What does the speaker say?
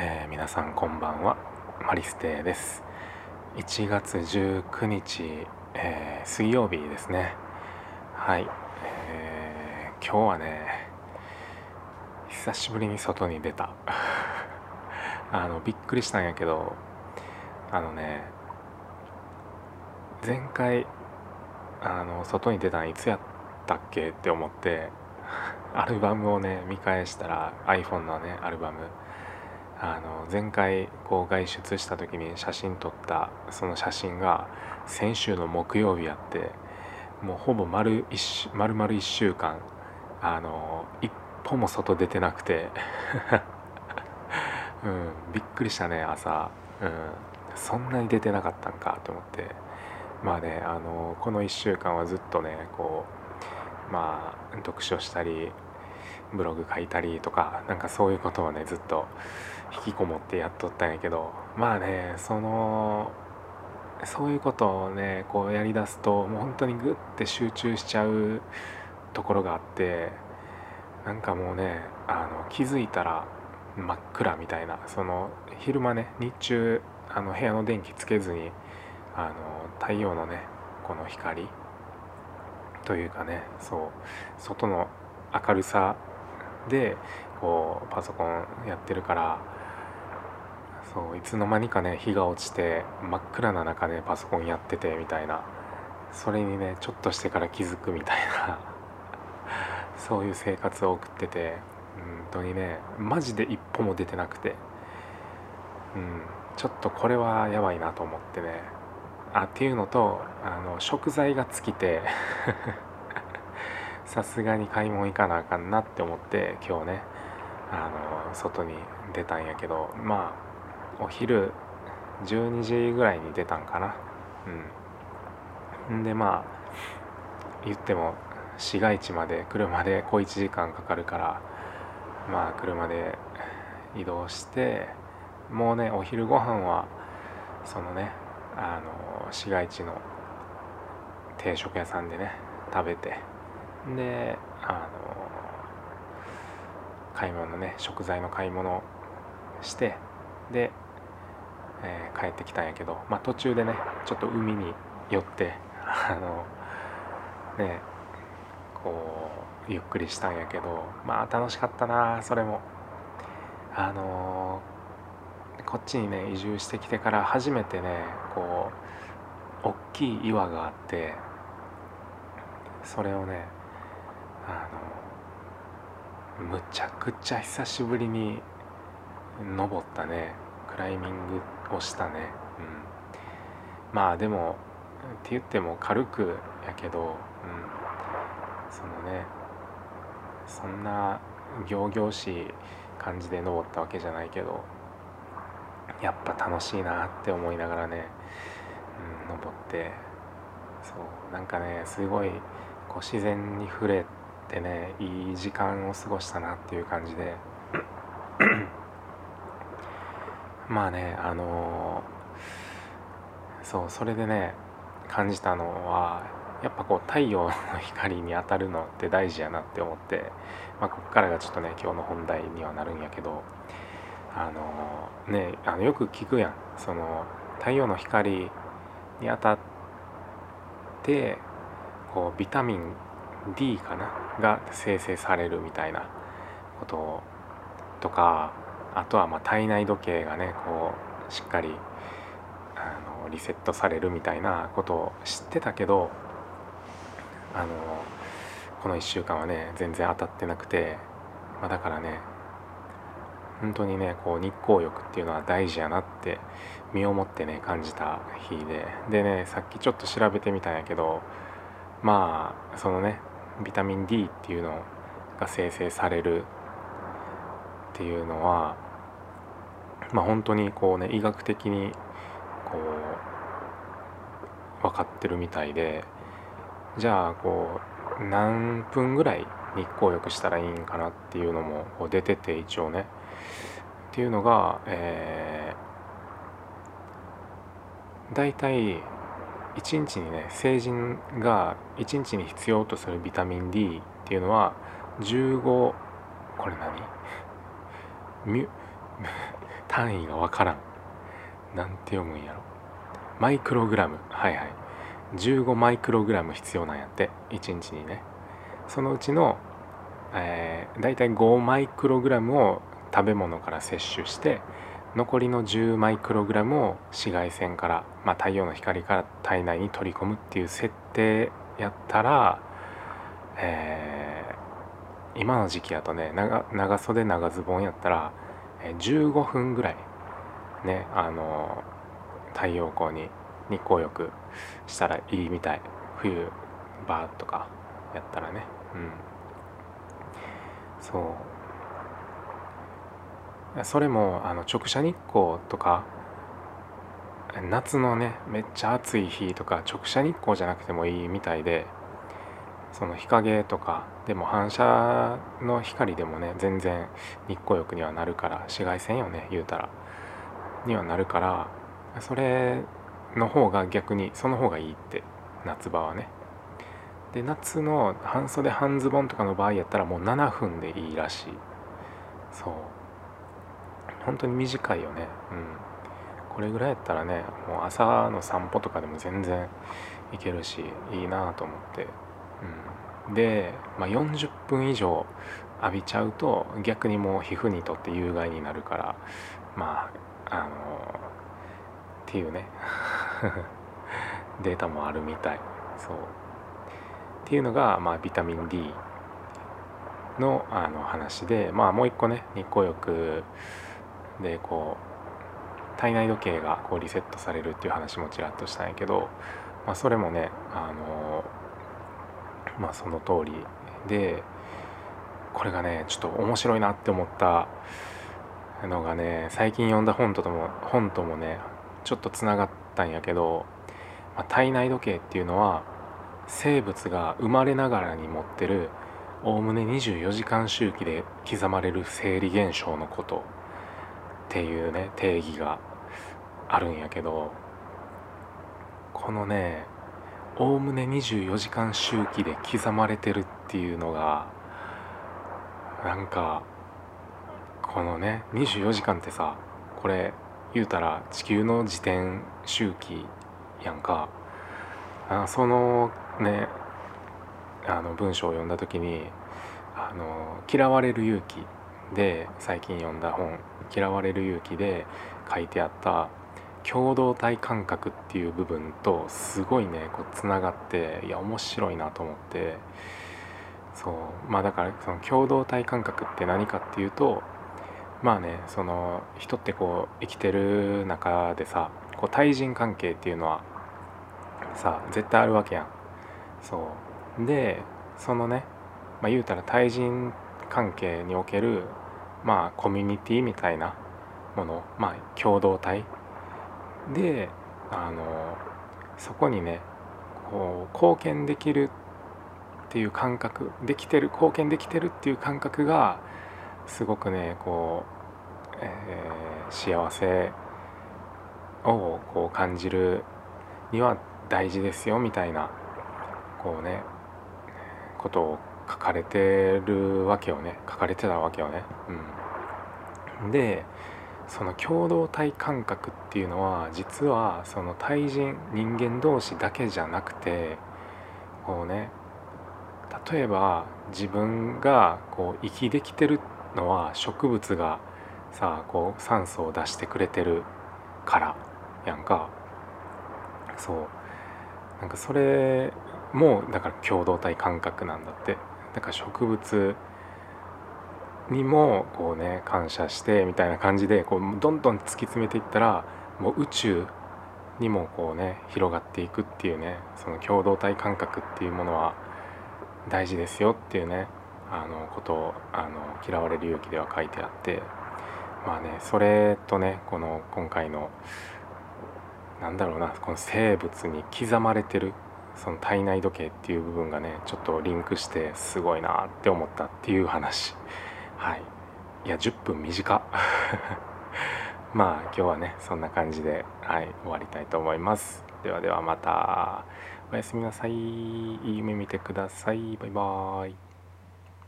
えー、皆さんこんばんは。マリステです。1月19日、えー、水曜日ですね。はい、えー、今日はね久しぶりに外に出た。あのびっくりしたんやけどあのね前回あの外に出たんいつやったっけって思ってアルバムをね見返したら iPhone のねアルバムあの前回こう外出した時に写真撮ったその写真が先週の木曜日やってもうほぼ丸一丸々1週間あの一歩も外出てなくて うん、びっくりしたね朝、うん、そんなに出てなかったんかと思って。まあねあのこの1週間はずっとねこうまあ読書したりブログ書いたりとかなんかそういうことをねずっと引きこもってやっとったんやけどまあねそのそういうことをねこうやりだすともう本当にグッて集中しちゃうところがあってなんかもうねあの気づいたら真っ暗みたいなその昼間ね日中あの部屋の電気つけずにあの太陽のねこの光というかねそう外の明るさでこうパソコンやってるからそういつの間にかね日が落ちて真っ暗な中でパソコンやっててみたいな。それにねちょっとしてから気づくみたいな。そういう生活を送ってて本当にねマジで一歩も出てなくて。うんちょっとこれはやばいなと思ってね。あっていうのとあの食材が尽きて。さすがに買い物行かなあかんなって思って今日ねあの外に出たんやけどまあお昼12時ぐらいに出たんかな。うん。でまあ言っても市街地まで車で小1時間かかるからまあ車で移動してもうねお昼ご飯はそのねあの市街地の定食屋さんでね食べてであの買い物ね食材の買い物してで、えー、帰ってきたんやけど、まあ、途中でねちょっと海に寄ってあのねこうゆっくりしたんやけどまあ楽しかったなそれも。あの、こっちにね移住してきてから初めてねこう大きい岩があってそれをねあのむちゃくちゃ久しぶりに登ったね。クライミングをしたね、うん、まあでもって言っても軽くやけど、うん、そのねそんな仰々しい感じで登ったわけじゃないけどやっぱ楽しいなって思いながらね、うん、登ってそうなんかねすごいこう自然に触れってねいい時間を過ごしたなっていう感じで。まあねあのー、そうそれでね感じたのはやっぱこう太陽の光に当たるのって大事やなって思って、まあ、ここからがちょっとね今日の本題にはなるんやけどあのー、ねあのよく聞くやん。その太陽の光に当たってこうビタミン D かな？が生成されるみたいなこととかあとはま体内時計がねこうしっかりあのリセットされるみたいなことを知ってたけどあのこの1週間はね全然当たってなくて、まあ、だからね本当にねこう日光浴っていうのは大事やなって身をもってね感じた日で。でねさっきちょっと調べてみたんやけどまあそのねビタミン D っていうのが生成されるっていうのはまあ本当にこうね医学的にこう分かってるみたいでじゃあこう何分ぐらい日光浴したらいいんかなっていうのもこう出てて一応ね。っていうのが、えー、大体1日にね成人が1日に必要とするビタミン D っていうのは15これ何？ミ 単位がわからん。なんて読むんやろ。マイクログラム。はいはい。15マイクログラム必要なんやって1日にね。そのうちの、えー、大体5マイクログラムを食べ物から摂取して残りの10マイクログラムを紫外線から、まあ、太陽の光から体内に取り込むっていう設定やったら、えー、今の時期やとね長長袖長ズボンやったら15分ぐらいねあの太陽光に日光浴したらいいみたい。冬バーとかやったらね。うん。そう。それもあの直射日光とか夏のねめっちゃ暑い日とか直射日光じゃなくてもいいみたいでその日陰とかでも反射の光でもね全然日光浴にはなるから紫外線よね言うたら。にはなるからそれの方が逆にその方がいいって夏場はね。で夏の半袖半ズボンとかの場合やったらもう7分でいいらしい。そう。本当に短いよね。うん。これぐらいやったらねもう朝の散歩とかでも全然いけるしいいなと思って、うん、で、まあ、40分以上浴びちゃうと逆にもう皮膚にとって有害になるからまああのっていうね。データもあるみたい。そう。っていうのが、まあ、ビタミン D のあの話で、まあ、もう一個ね日光浴でこう体内時計がこうリセットされるっていう話もちらっとしたんやけど、まあ、それもねあのまあその通りでこれがねちょっと面白いなって思ったのがね最近読んだ本とも本ともねちょっとつながったんやけどまあ、体内時計っていうのは生物が生まれながらに持ってるおおむね24時間周期で刻まれる生理現象のこと。っていうね定義があるんやけどこのねおおむね24時間周期で刻まれてるっていうのがなんかこのね24時間ってさこれ言うたら地球の自転周期やんか。あそのねあの文章を読んだ時にあの「嫌われる勇気」で最近読んだ本「嫌われる勇気」で書いてあった共同体感覚っていう部分とすごいねこうつながっていや面白いなと思って。そうまあだからその共同体感覚って何かっていうとまあねその人ってこう生きてる中でさこう対人関係っていうのはさ絶対あるわけやん。そう。でそのね、まあ、言うたら対人関係におけるまあコミュニティみたいなものまあ共同体であのそこにねこう貢献できるっていう感覚できてる貢献できてるっていう感覚がすごくねこう、えー、幸せをこう感じるには大事ですよみたいなこうねことを書かれてるわけよね。書かれてたわけよね。うん、でその共同体感覚っていうのは実はその対人人間同士だけじゃなくてこうね例えば自分がこう息できてるのは植物がさあこう酸素を出してくれてるからやんか。そう。なんかそれもだから共同体感覚なんだって。だか植物にもこうね感謝してみたいな感じでこうどんどん突き詰めていったらもう宇宙にもこうね広がっていくっていうねその共同体感覚っていうものは大事ですよっていうねあのことをあの嫌われる勇気では書いてあってまあねそれとねこの今回のなんだろうなこの生物に刻まれてるその体内時計っていう部分がねちょっとリンクしてすごいなって思ったっていう話。はい。いや10分短。まあ今日はねそんな感じではい終わりたいと思います。ではではまた。おやすみなさい。いい夢見てください。バイバーイ。